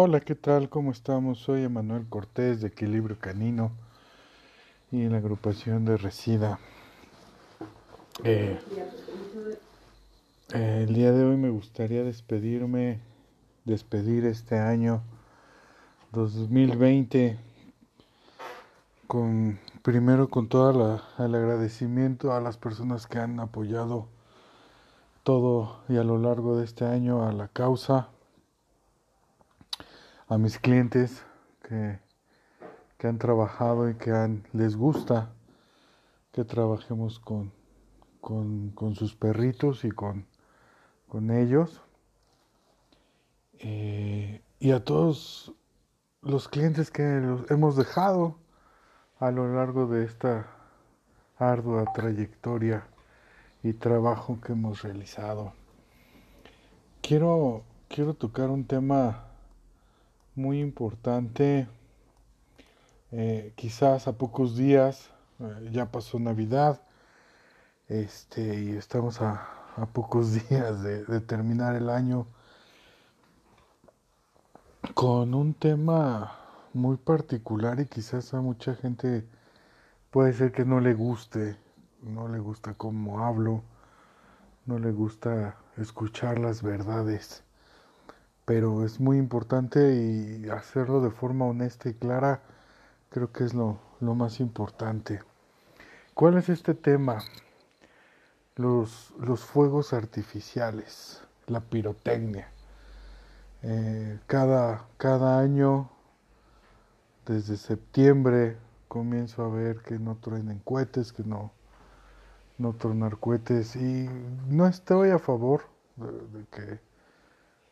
Hola, ¿qué tal? ¿Cómo estamos? Soy Emanuel Cortés de Equilibrio Canino y en la agrupación de Resida. Eh, eh, el día de hoy me gustaría despedirme, despedir este año 2020 con primero con todo el agradecimiento a las personas que han apoyado todo y a lo largo de este año a la causa a mis clientes que, que han trabajado y que les gusta que trabajemos con, con, sus perritos y con, con ellos. Eh, y a todos los clientes que los hemos dejado a lo largo de esta ardua trayectoria y trabajo que hemos realizado. Quiero, quiero tocar un tema muy importante. Eh, quizás a pocos días, eh, ya pasó Navidad, este, y estamos a, pocos días de, terminar el año con un tema muy particular y quizás a mucha gente puede ser que no le guste, no le gusta cómo hablo, no le gusta escuchar las verdades pero es muy importante y hacerlo de forma honesta y clara creo que es lo, más importante. ¿Cuál es este tema? Los, los fuegos artificiales, la pirotecnia. Eh, cada, cada año, desde septiembre, comienzo a ver que no truenen cohetes, que no, no tronar cohetes y no estoy a favor de que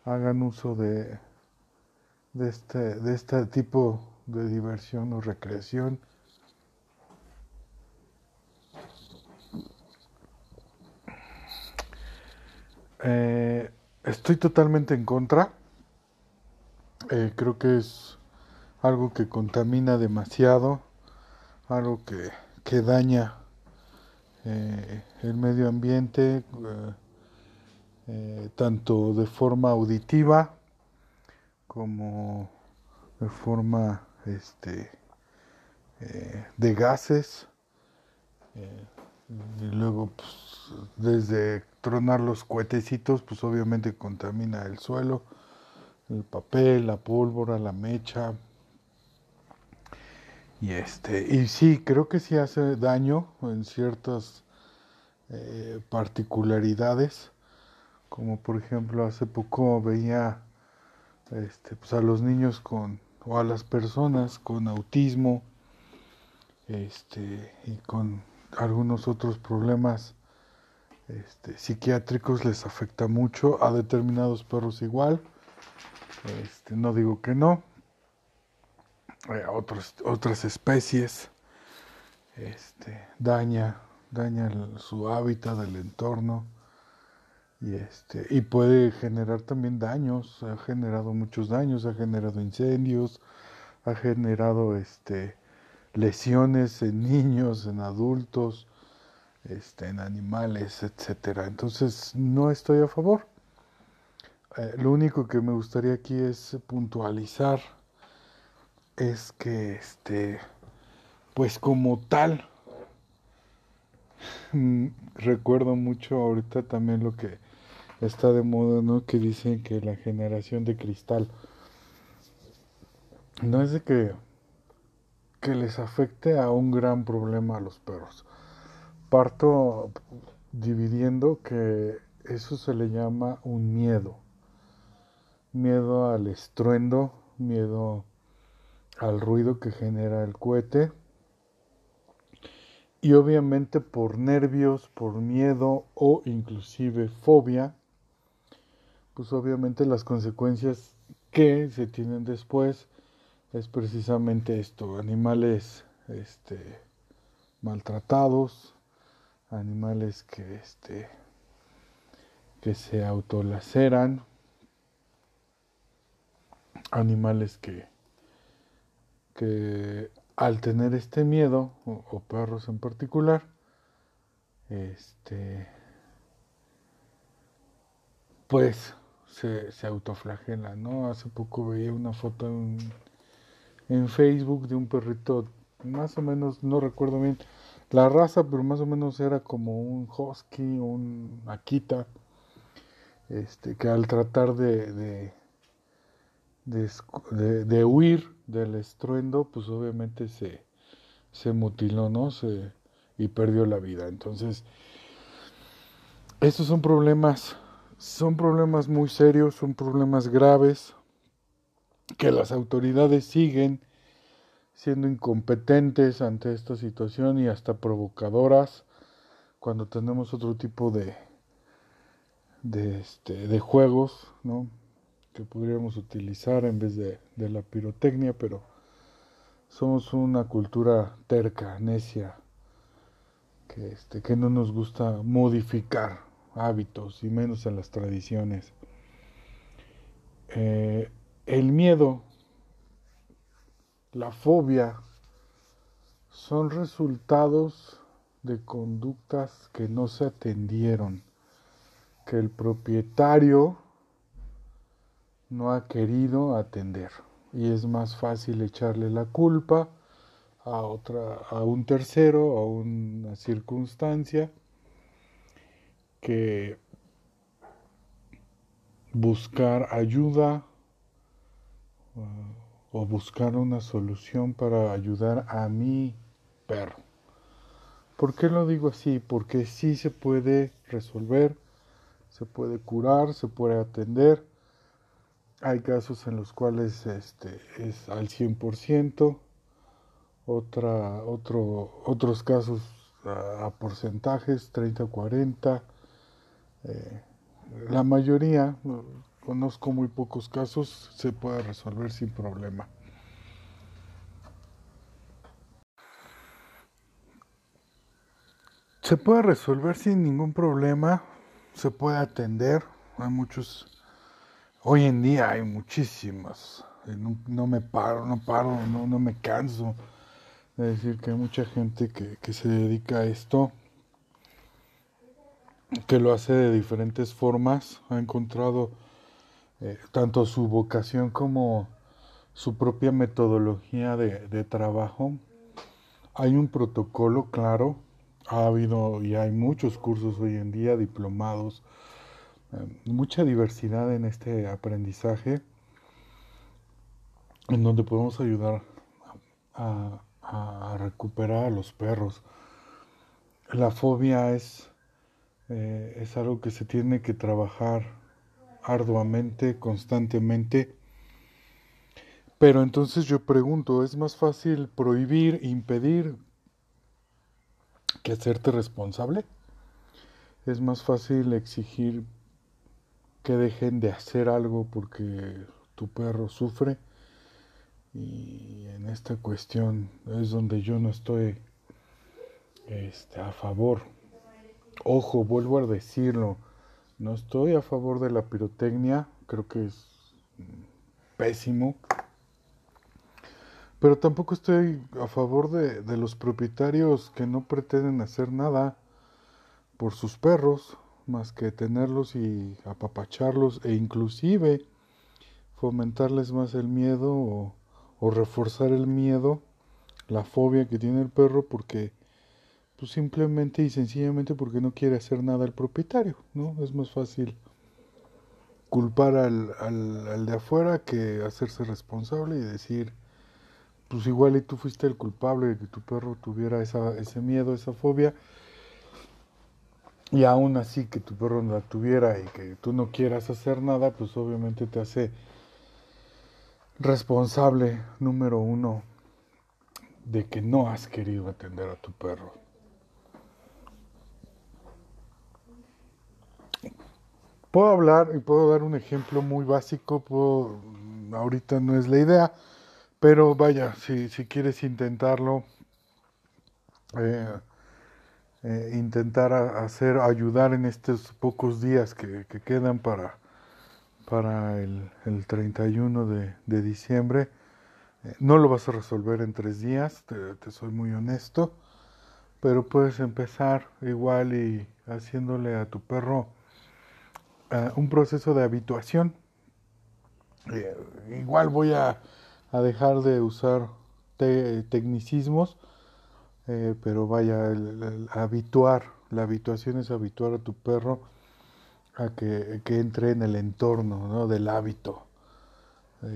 hagan uso de, de, este, de este tipo de diversión o recreación. Eh, estoy totalmente en contra. Eh, creo que es algo que contamina demasiado, algo que, que daña eh, el medio ambiente. Eh, tanto de forma auditiva como de forma este, eh, de gases. Eh, y luego, pues, desde tronar los cohetecitos, pues obviamente contamina el suelo, el papel, la pólvora, la mecha. Y este, y sí, creo que sí hace daño en ciertas particularidades como por ejemplo hace poco veía este, pues a los niños con o a las personas con autismo este, y con algunos otros problemas este, psiquiátricos les afecta mucho a determinados perros igual este, no digo que no eh, otros, otras especies este, daña daña su hábitat el entorno y este y puede generar también daños ha generado muchos daños ha generado incendios ha generado este lesiones en niños en adultos este en animales etcétera. Entonces no estoy a favor. Eh, lo único que me gustaría aquí es puntualizar es que este pues como tal recuerdo mucho ahorita también lo que está de moda, ¿no? Que dicen que la generación de cristal no es de que, que les afecte a un gran problema a los perros. Parto dividiendo que eso se le llama un miedo. Miedo al estruendo, miedo al ruido que genera el cohete. Y obviamente por nervios, por miedo o inclusive fobia, pues obviamente las consecuencias que se tienen después es precisamente esto, animales este maltratados, animales que este que se autolaceran, animales que que al tener este miedo o, o perros en particular este pues se, se autoflagela, ¿no? Hace poco veía una foto en, en Facebook de un perrito, más o menos, no recuerdo bien la raza, pero más o menos era como un husky, un akita, este, que al tratar de, de, de, huir del estruendo, pues obviamente se, se mutiló, ¿no? Se, y perdió la vida. Entonces, estos son problemas, son problemas muy serios, son problemas graves que las autoridades siguen siendo incompetentes ante esta situación y hasta provocadoras cuando tenemos otro tipo de de, este, de juegos, ¿no? que podríamos utilizar en vez de, de la pirotecnia, pero somos una cultura terca, necia, que, este, que no nos gusta modificar hábitos y menos en las tradiciones. Eh, el miedo, la fobia, son resultados de conductas que no se atendieron, que el propietario no ha querido atender y es más fácil echarle la culpa a otra a un tercero a una circunstancia que buscar ayuda uh, o buscar una solución para ayudar a mi perro. ¿Por qué lo digo así? Porque sí se puede resolver, se puede curar, se puede atender hay casos en los cuales este, es al 100%, otra, otro, otros casos a, porcentajes, 30, 40. La mayoría, conozco muy pocos casos, se puede resolver sin problema. Se puede resolver sin ningún problema, se puede atender, hay muchos Hoy en día hay muchísimas. Eh, no, me paro, no paro, no, me canso de decir que hay mucha gente que, se dedica a esto, que lo hace de diferentes formas, ha encontrado eh, tanto su vocación como su propia metodología de, de trabajo. Hay un protocolo claro, ha habido y hay muchos cursos hoy en día, diplomados, eh, mucha diversidad en este aprendizaje en donde podemos ayudar a, recuperar a los perros. La fobia es, eh, es algo que se tiene que trabajar arduamente, constantemente. Pero entonces yo pregunto, ¿es más fácil prohibir, impedir que hacerte responsable? ¿Es más fácil exigir que dejen de hacer algo porque tu perro sufre. Y en esta cuestión es donde yo no estoy este, a favor. Ojo, vuelvo a decirlo, no estoy a favor de la pirotecnia, creo que es pésimo. Pero tampoco estoy a favor de, los propietarios que no pretenden hacer nada por sus perros más que tenerlos y apapacharlos e inclusive fomentarles más el miedo o, reforzar el miedo, la fobia que tiene el perro porque pues simplemente y sencillamente porque no quiere hacer nada el propietario, ¿no? Es más fácil culpar al, al, al de afuera que hacerse responsable y decir, pues igual y tú fuiste el culpable de que tu perro tuviera esa, ese miedo, esa fobia, y aún así que tu perro no la tuviera y que tú no quieras hacer nada, pues obviamente te hace responsable número uno de que no has querido atender a tu perro. Puedo hablar y puedo dar un ejemplo muy básico, puedo, ahorita no es la idea, pero vaya, si, si quieres intentarlo, eh, eh, intentar hacer, ayudar en estos pocos días que, quedan para, para el, el 31 de, de diciembre. Eh, no lo vas a resolver en tres días, te, soy muy honesto, pero puedes empezar igual y haciéndole a tu perro un proceso de habituación. Eh, igual voy a, a, dejar de usar tecnicismos, eh, pero vaya, el, habituar, la habituación es habituar a tu perro a que, que entre en el entorno ¿no? del hábito,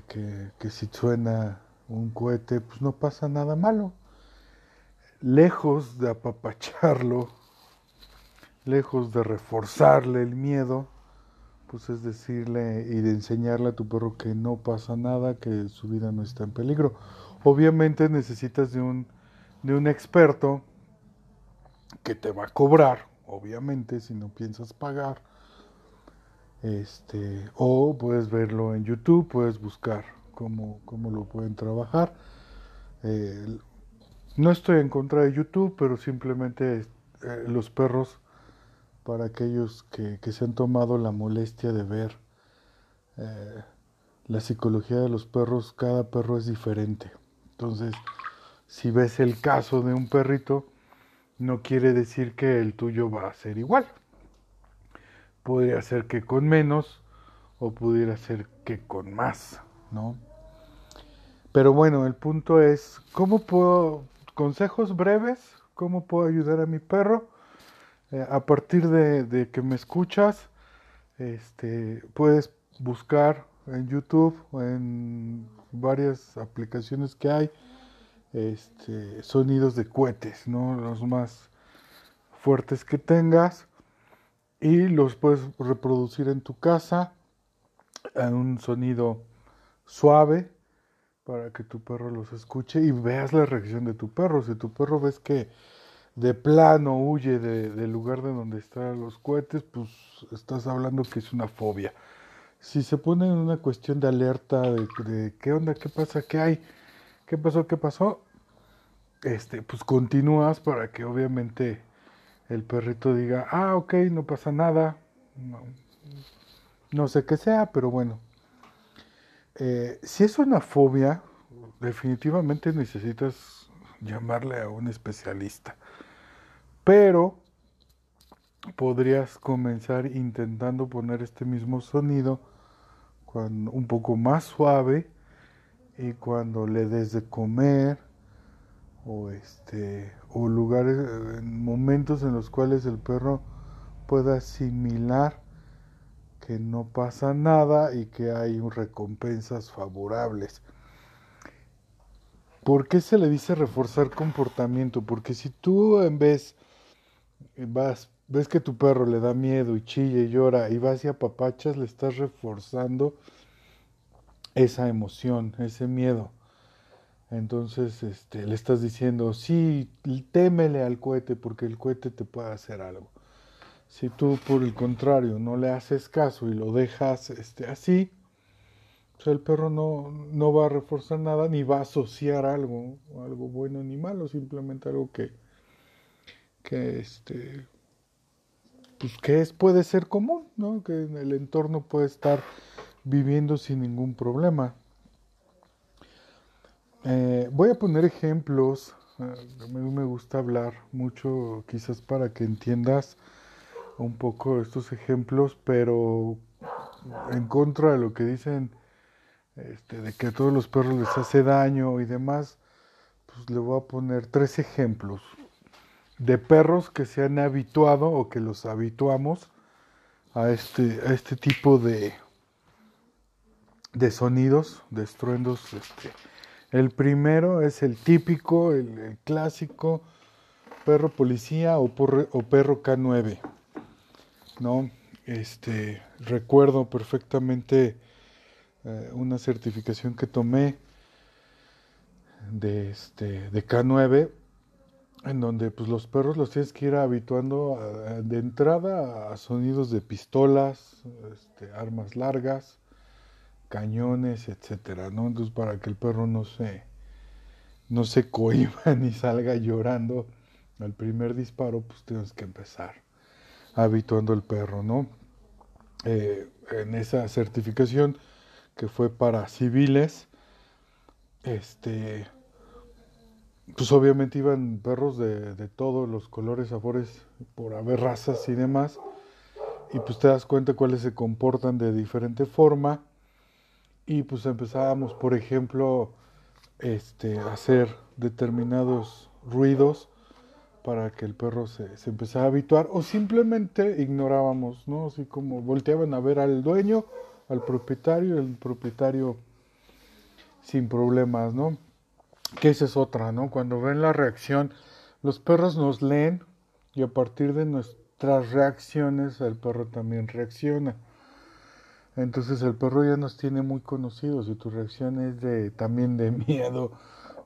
que, que si suena un cohete, pues no pasa nada malo. Lejos de apapacharlo, lejos de reforzarle el miedo, pues es decirle y de enseñarle a tu perro que no pasa nada, que su vida no está en peligro. Obviamente necesitas de un, de un experto que te va a cobrar, obviamente, si no piensas pagar. Este, o puedes verlo en YouTube, puedes buscar cómo, cómo lo pueden trabajar. Eh, no estoy en contra de YouTube, pero simplemente eh, los perros para aquellos que, se han tomado la molestia de ver eh, la psicología de los perros, cada perro es diferente. Entonces, si ves el caso de un perrito, no quiere decir que el tuyo va a ser igual. Podría ser que con menos o pudiera ser que con más, ¿no? Pero bueno, el punto es, ¿cómo puedo, consejos breves, cómo puedo ayudar a mi perro? Eh, a partir de, que me escuchas, este, puedes buscar en YouTube en varias aplicaciones que hay este, sonidos de cohetes, ¿no? los más fuertes que tengas y los puedes reproducir en tu casa en un sonido suave para que tu perro los escuche y veas la reacción de tu perro. Si tu perro ves que de plano huye del lugar de donde están los cohetes, pues estás hablando que es una fobia. Si se pone en una cuestión de alerta de, qué onda, qué pasa, qué hay, qué pasó, qué pasó, este, pues continúas para que obviamente el perrito diga, ah, ok, no pasa nada, no, sé qué sea, pero bueno. Eh, si es una fobia, definitivamente necesitas llamarle a un especialista. Pero podrías comenzar intentando poner este mismo sonido un poco más suave y cuando le des de comer o este o lugares en momentos en los cuales el perro pueda asimilar que no pasa nada y que hay recompensas favorables. ¿Por qué se le dice reforzar comportamiento? Porque si tú en vez vas, ves que tu perro le da miedo y chilla y llora y vas y apapachas, le estás reforzando esa emoción, ese miedo. Entonces, este, le estás diciendo, sí, témele al cohete porque el cohete te puede hacer algo. Si tú, por el contrario, no le haces caso y lo dejas este, así, el perro no, no va a reforzar nada ni va a asociar algo, algo bueno ni malo, simplemente algo que, que este pues que es puede ser común, ¿no? Que en el entorno puede estar viviendo sin ningún problema. Eh, voy a poner ejemplos. a mí me gusta hablar mucho, quizás para que entiendas un poco estos ejemplos, pero en contra de lo que dicen este, de que a todos los perros les hace daño y demás, pues le voy a poner tres ejemplos de perros que se han habituado o que los habituamos a este, a este tipo de, de sonidos, de estruendos. Este. El primero es el típico, el, clásico perro policía o, perro K9. ¿no? Este, recuerdo perfectamente eh, una certificación que tomé de, este, de K9 en donde pues los perros los tienes que ir habituando de entrada a sonidos de pistolas, este, armas largas, cañones, etcétera. Entonces para que el perro no se no se cohiba ni salga llorando al primer disparo, pues tienes que empezar habituando al perro, ¿no? Eh, en esa certificación que fue para civiles, este pues obviamente iban perros de, todos los colores, sabores, por haber razas y demás. y pues te das cuenta cuáles se comportan de diferente forma y pues empezábamos por ejemplo este hacer determinados ruidos para que el perro se, se empezara a habituar o simplemente ignorábamos, ¿no? Así como volteaban a ver al dueño, al propietario, el propietario sin problemas, ¿no? Que esa es otra, ¿no? Cuando ven la reacción, los perros nos leen y a partir de nuestras reacciones el perro también reacciona. Entonces el perro ya nos tiene muy conocidos. Si tu reacción es de también de miedo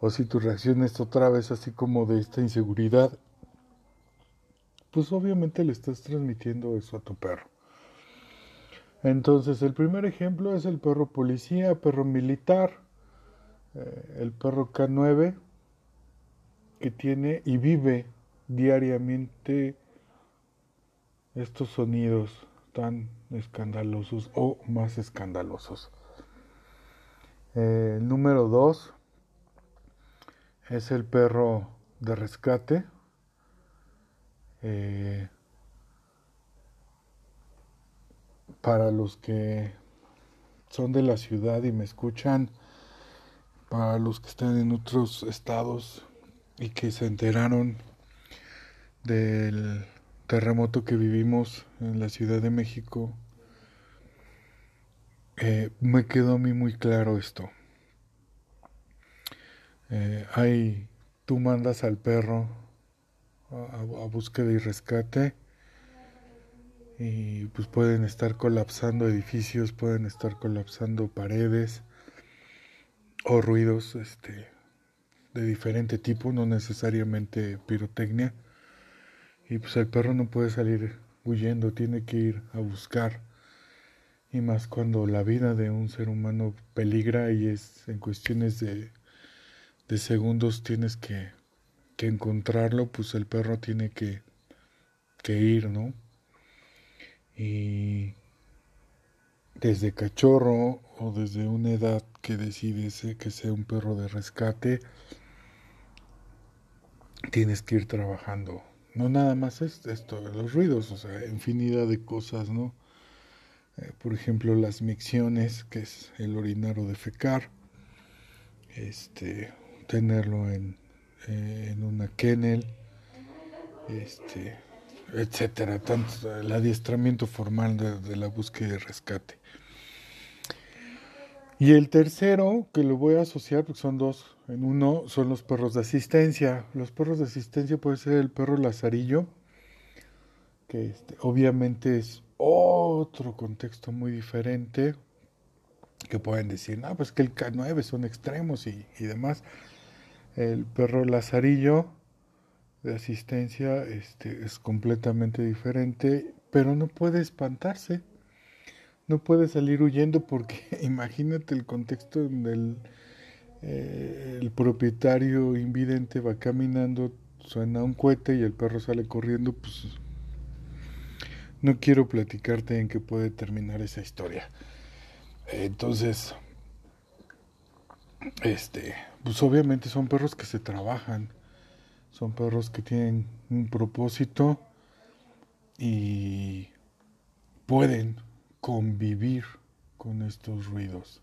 o si tu reacción es otra vez así como de esta inseguridad, pues obviamente le estás transmitiendo eso a tu perro. Entonces el primer ejemplo es el perro policía, perro militar, eh, el perro K9 que tiene y vive diariamente estos sonidos tan escandalosos o más escandalosos. el número 2 es el perro de rescate. Eh, para los que son de la ciudad y me escuchan, para los que están en otros estados y que se enteraron del terremoto que vivimos en la Ciudad de México, eh, me quedó a mí muy claro esto. Eh, hay, tú mandas al perro a, a, búsqueda y rescate y pues pueden estar colapsando edificios, pueden estar colapsando paredes o ruidos este, de diferente tipo, no necesariamente pirotecnia. Y pues el perro no puede salir huyendo, tiene que ir a buscar. Y más cuando la vida de un ser humano peligra y es en cuestiones de, de segundos tienes que, que, encontrarlo, pues el perro tiene que, que ir, ¿no? Y desde cachorro o desde una edad que decides que sea un perro de rescate, tienes que ir trabajando. No nada más es esto, los ruidos, o sea, infinidad de cosas, ¿no? Eh, por ejemplo, las micciones, que es el orinar o defecar, este, tenerlo en, eh, en una kennel, este, etcétera, tanto el adiestramiento formal de, la búsqueda y rescate. Y el tercero, que lo voy a asociar, son dos en uno, son los perros de asistencia. Los perros de asistencia puede ser el perro lazarillo, que este, obviamente es otro contexto muy diferente, que pueden decir, no, pues que el K9 son extremos y, y demás. El perro lazarillo de asistencia este, es completamente diferente, pero no puede espantarse no puede salir huyendo porque imagínate el contexto donde el, eh, el propietario invidente va caminando, suena un cohete y el perro sale corriendo, pues no quiero platicarte en qué puede terminar esa historia. Entonces, este, pues obviamente son perros que se trabajan, son perros que tienen un propósito y pueden convivir con estos ruidos.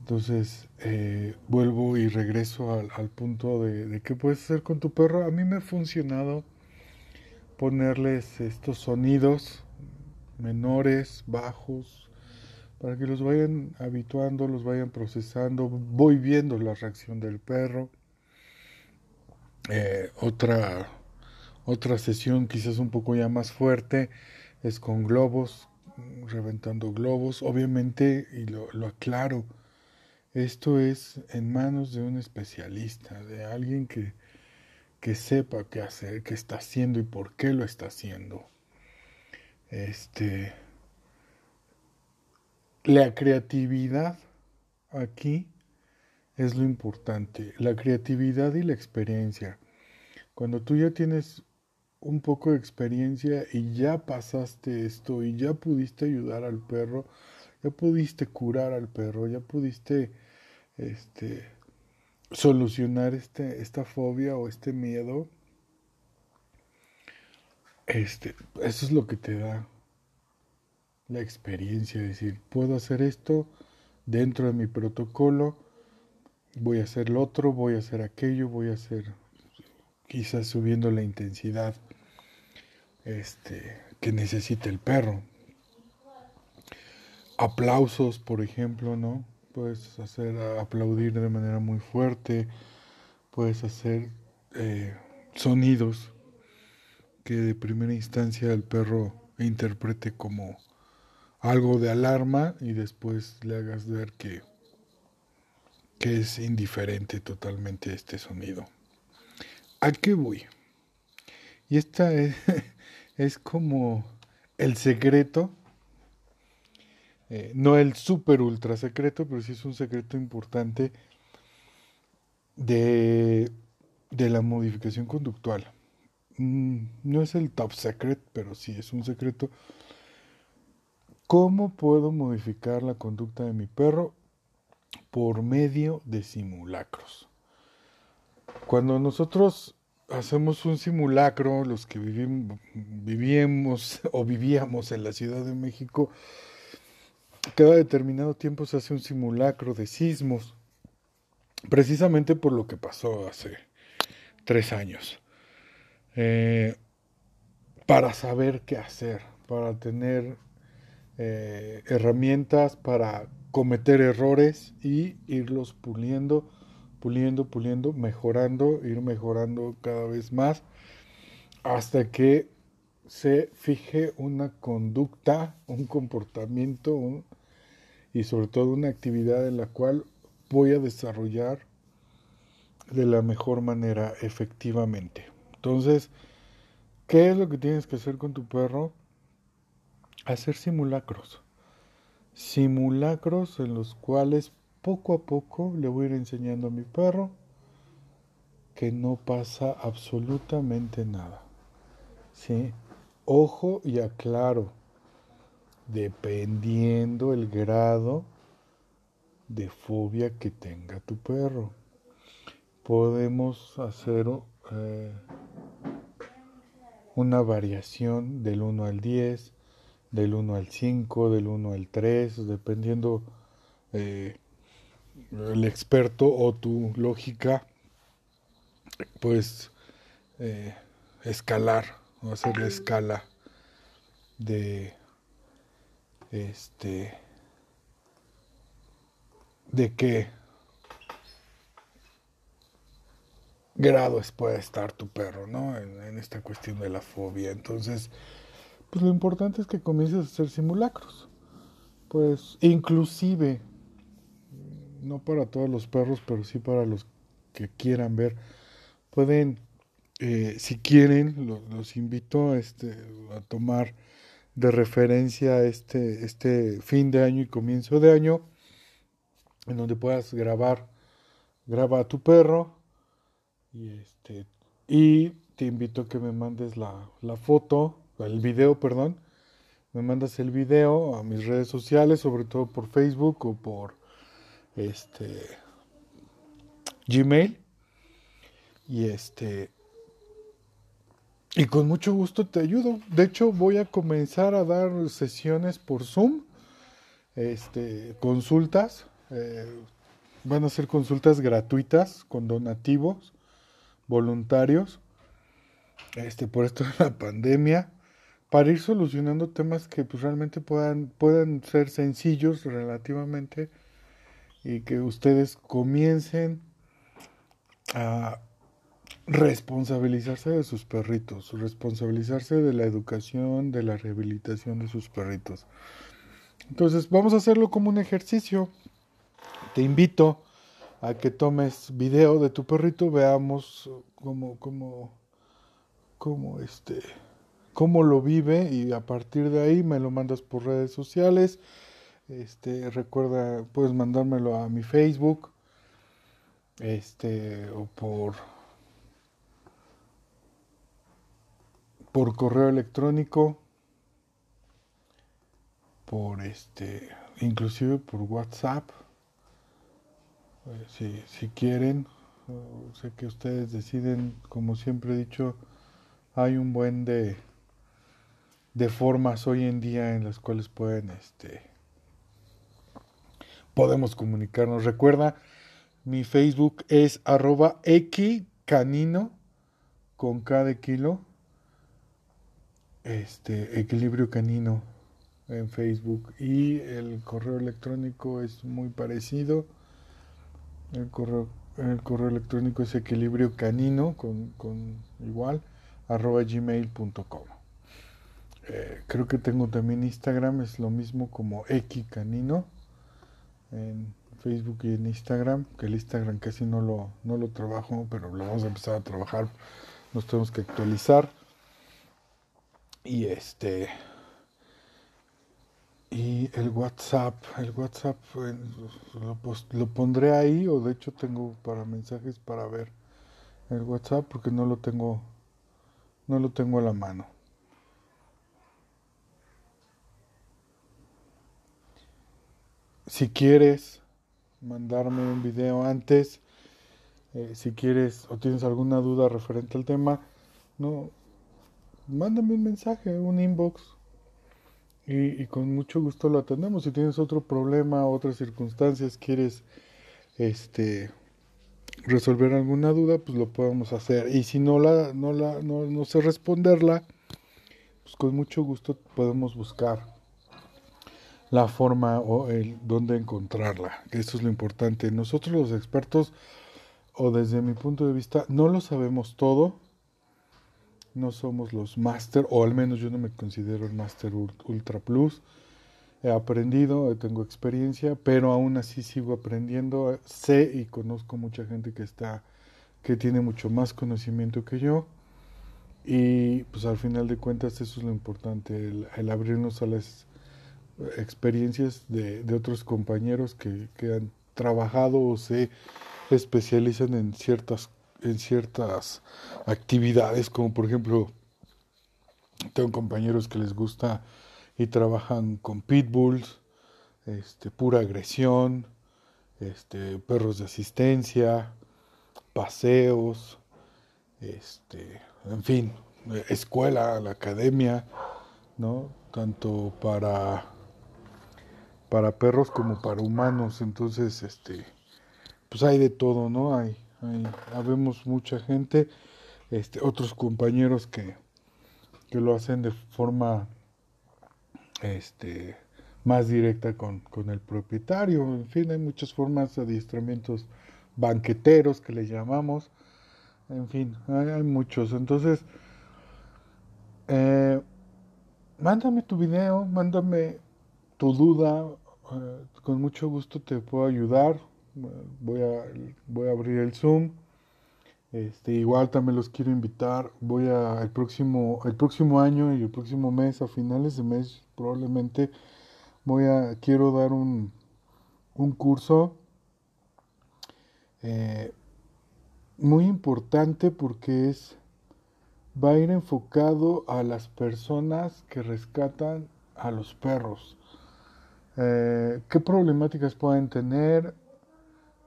Entonces, eh, vuelvo y regreso al, punto de, de, qué puedes hacer con tu perro. A mí me ha funcionado ponerles estos sonidos menores, bajos, para que los vayan habituando, los vayan procesando. Voy viendo la reacción del perro. Eh, otra, otra sesión quizás un poco ya más fuerte es con globos, reventando globos. Obviamente, y lo, lo, aclaro, esto es en manos de un especialista, de alguien que, que sepa qué hacer, qué está haciendo y por qué lo está haciendo. Este, la creatividad aquí es lo importante, la creatividad y la experiencia. Cuando tú ya tienes un poco de experiencia y ya pasaste esto y ya pudiste ayudar al perro, ya pudiste curar al perro, ya pudiste este solucionar este, esta fobia o este miedo, este, eso es lo que te da la experiencia, decir, puedo hacer esto dentro de mi protocolo, voy a hacer lo otro, voy a hacer aquello, voy a hacer quizás subiendo la intensidad este, que necesita el perro. Aplausos, por ejemplo, ¿no? Puedes hacer aplaudir de manera muy fuerte, puedes hacer eh, sonidos que de primera instancia el perro interprete como algo de alarma y después le hagas ver que, que es indiferente totalmente este sonido. ¿A qué voy? Y esta es, es como el secreto, eh, no el super ultra secreto, pero sí es un secreto importante de, de la modificación conductual. Mm, no es el top secret, pero sí es un secreto. ¿Cómo puedo modificar la conducta de mi perro? Por medio de simulacros. Cuando nosotros hacemos un simulacro, los que vivimos, o vivíamos en la Ciudad de México, cada determinado tiempo se hace un simulacro de sismos, precisamente por lo que pasó hace tres años, eh, para saber qué hacer, para tener eh, herramientas para cometer errores y irlos puliendo puliendo, puliendo, mejorando, ir mejorando cada vez más hasta que se fije una conducta, un comportamiento y sobre todo una actividad en la cual voy a desarrollar de la mejor manera efectivamente. Entonces, ¿qué es lo que tienes que hacer con tu perro? Hacer simulacros. Simulacros en los cuales poco a poco le voy a ir enseñando a mi perro que no pasa absolutamente nada. ¿Sí? Ojo y aclaro, dependiendo el grado de fobia que tenga tu perro. Podemos hacer eh, una variación del 1 al 10, del 1 al 5, del 1 al 3, dependiendo eh, el experto o tu lógica, pues eh, escalar o hacer la escala de este de qué grados puede estar tu perro, ¿no? En, en, esta cuestión de la fobia. Entonces, pues lo importante es que comiences a hacer simulacros. Pues, inclusive no para todos los perros, pero sí para los que quieran ver. Pueden, eh, si quieren, los invito a, este, a tomar de referencia este, este fin de año y comienzo de año, en donde puedas grabar, graba a tu perro y, este, y te invito a que me mandes la, la foto, el video, perdón, me mandas el video a mis redes sociales, sobre todo por Facebook o por este Gmail y este y con mucho gusto te ayudo. De hecho, voy a comenzar a dar sesiones por Zoom, este, consultas. Eh, van a ser consultas gratuitas con donativos voluntarios. Este, por esto de la pandemia, para ir solucionando temas que pues, realmente puedan, puedan ser sencillos relativamente y que ustedes comiencen a responsabilizarse de sus perritos, responsabilizarse de la educación, de la rehabilitación de sus perritos. Entonces vamos a hacerlo como un ejercicio. Te invito a que tomes video de tu perrito, veamos cómo, cómo, cómo, este, cómo lo vive y a partir de ahí me lo mandas por redes sociales. Este, recuerda, puedes mandármelo a mi Facebook, este, o por, por correo electrónico, por este, inclusive por WhatsApp, si, si quieren, sé que ustedes deciden, como siempre he dicho, hay un buen de de formas hoy en día en las cuales pueden, este, podemos comunicarnos. Recuerda, mi Facebook es arroba canino con cada kilo. Este, equilibrio canino en Facebook. Y el correo electrónico es muy parecido. El correo, el correo electrónico es equilibrio canino con, con igual arroba gmail.com. Eh, creo que tengo también Instagram, es lo mismo como Canino en Facebook y en Instagram, que el Instagram casi no lo, no lo trabajo, pero lo vamos a empezar a trabajar, nos tenemos que actualizar. Y este y el WhatsApp, el WhatsApp lo, lo, pondré ahí o de hecho tengo para mensajes para ver el WhatsApp porque no lo tengo no lo tengo a la mano. Si quieres mandarme un video antes, eh, si quieres o tienes alguna duda referente al tema, no, mándame un mensaje, un inbox y, con mucho gusto lo atendemos. Si tienes otro problema, otras circunstancias, quieres este resolver alguna duda, pues lo podemos hacer. Y si no la, no la, no, no sé responderla, pues con mucho gusto podemos buscar la forma o el dónde encontrarla. Eso es lo importante. Nosotros los expertos, o desde mi punto de vista, no lo sabemos todo. No somos los máster, o al menos yo no me considero el máster ultra plus. He aprendido, tengo experiencia, pero aún así sigo aprendiendo. Sé y conozco mucha gente que está, que tiene mucho más conocimiento que yo. Y pues al final de cuentas eso es lo importante, el, el abrirnos a las experiencias de, otros compañeros que, que, han trabajado o se especializan en ciertas, en ciertas actividades, como por ejemplo, tengo compañeros que les gusta y trabajan con pitbulls, este, pura agresión, este, perros de asistencia, paseos, este, en fin, escuela, la academia, ¿no? Tanto para para perros como para humanos. Entonces, este, pues hay de todo, ¿no? Hay, hay habemos mucha gente, este, otros compañeros que, que lo hacen de forma, este, más directa con, con el propietario. En fin, hay muchas formas de adiestramientos banqueteros que le llamamos. En fin, hay, muchos. Entonces, eh, mándame tu video, mándame tu duda, con mucho gusto te puedo ayudar. Voy a, voy a abrir el Zoom. Este, igual también los quiero invitar. Voy a el próximo, el próximo año y el próximo mes, a finales de mes, probablemente voy a quiero dar un, un curso eh, muy importante porque es va a ir enfocado a las personas que rescatan a los perros. Eh, ¿Qué problemáticas pueden tener?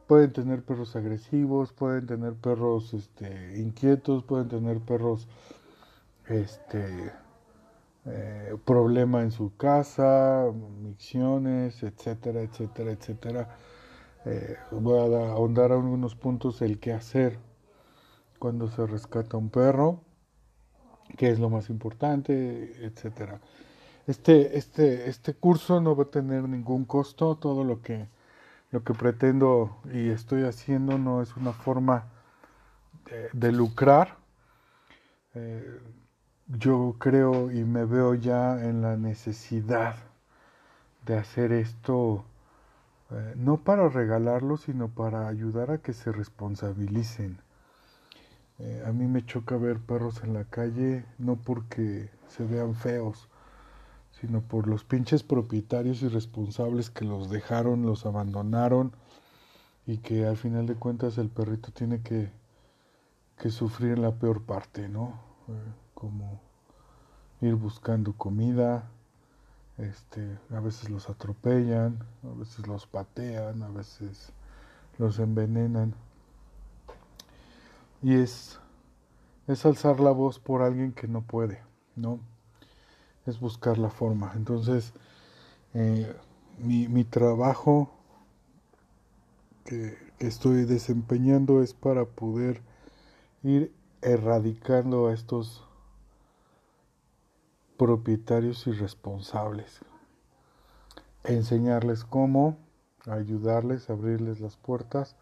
Pueden tener perros agresivos, pueden tener perros este, inquietos, pueden tener perros este eh, problema en su casa, micciones, etcétera, etcétera, etcétera. Eh, voy a ahondar algunos puntos el qué hacer cuando se rescata un perro, qué es lo más importante, etcétera. Este, este, este curso no va a tener ningún costo, todo lo que, lo que pretendo y estoy haciendo no es una forma de, lucrar. Eh, yo creo y me veo ya en la necesidad de hacer esto, eh, no para regalarlo, sino para ayudar a que se responsabilicen. Eh, a mí me choca ver perros en la calle, no porque se vean feos, sino por los pinches propietarios irresponsables que los dejaron, los abandonaron y que al final de cuentas el perrito tiene que, que sufrir la peor parte, ¿no? Eh, como ir buscando comida, este, a veces los atropellan, a veces los patean, a veces los envenenan. Y es, es alzar la voz por alguien que no puede, ¿no? Es buscar la forma. Entonces, eh, mi, mi, trabajo que, estoy desempeñando es para poder ir erradicando a estos propietarios irresponsables, enseñarles cómo, ayudarles, abrirles las puertas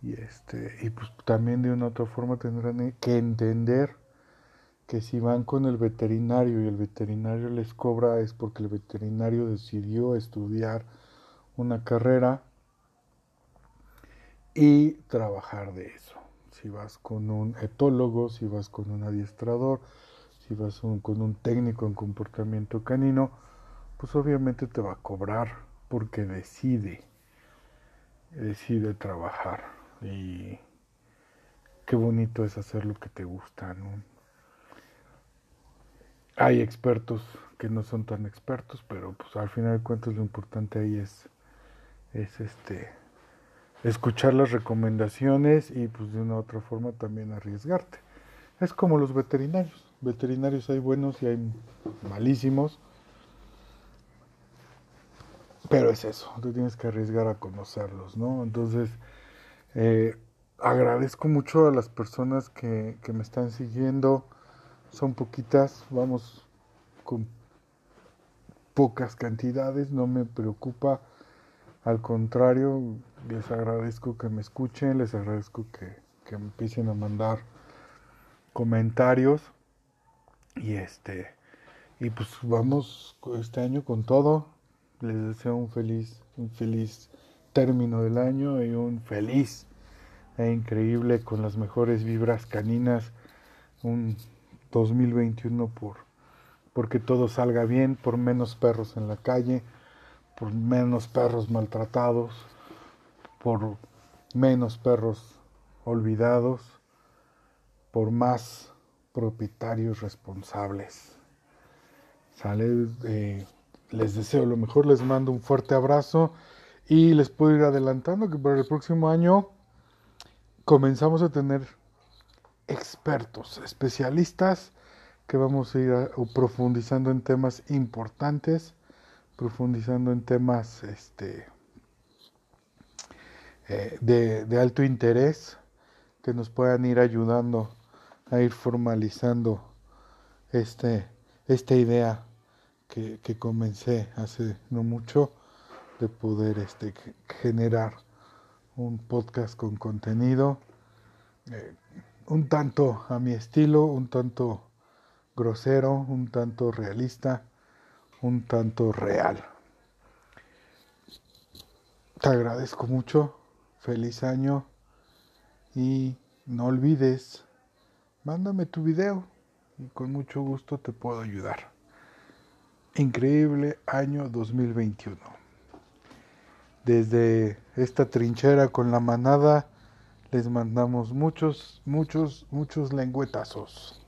y este y pues también de una otra forma tendrán que entender que si van con el veterinario y el veterinario les cobra es porque el veterinario decidió estudiar una carrera y trabajar de eso. Si vas con un etólogo, si vas con un adiestrador, si vas con un técnico en comportamiento canino, pues obviamente te va a cobrar porque decide, decide trabajar. Y qué bonito es hacer lo que te gusta, ¿no? Hay expertos que no son tan expertos, pero pues al final de cuentas lo importante ahí es, es este escuchar las recomendaciones y pues de una u otra forma también arriesgarte. Es como los veterinarios. Veterinarios hay buenos y hay malísimos. Pero es eso, tú tienes que arriesgar a conocerlos, ¿no? Entonces, eh, agradezco mucho a las personas que, que me están siguiendo. Son poquitas, vamos con pocas cantidades, no me preocupa. Al contrario, les agradezco que me escuchen, les agradezco que, que me empiecen a mandar comentarios. Y este, y pues vamos este año con todo. Les deseo un feliz, un feliz término del año y un feliz e increíble con las mejores vibras caninas. Un 2021 por porque todo salga bien, por menos perros en la calle, por menos perros maltratados, por menos perros olvidados, por más propietarios responsables. Sale, eh, les deseo lo mejor, les mando un fuerte abrazo y les puedo ir adelantando que para el próximo año comenzamos a tener expertos, especialistas que vamos a ir profundizando en temas importantes, profundizando en temas este, eh, de, alto interés que nos puedan ir ayudando a ir formalizando este, esta idea que, que comencé hace no mucho de poder este, generar un podcast con contenido eh, un tanto a mi estilo, un tanto grosero, un tanto realista, un tanto real. Te agradezco mucho, feliz año y no olvides, mándame tu video y con mucho gusto te puedo ayudar. Increíble año 2021. Desde esta trinchera con la manada les mandamos muchos, muchos, muchos lengüetazos.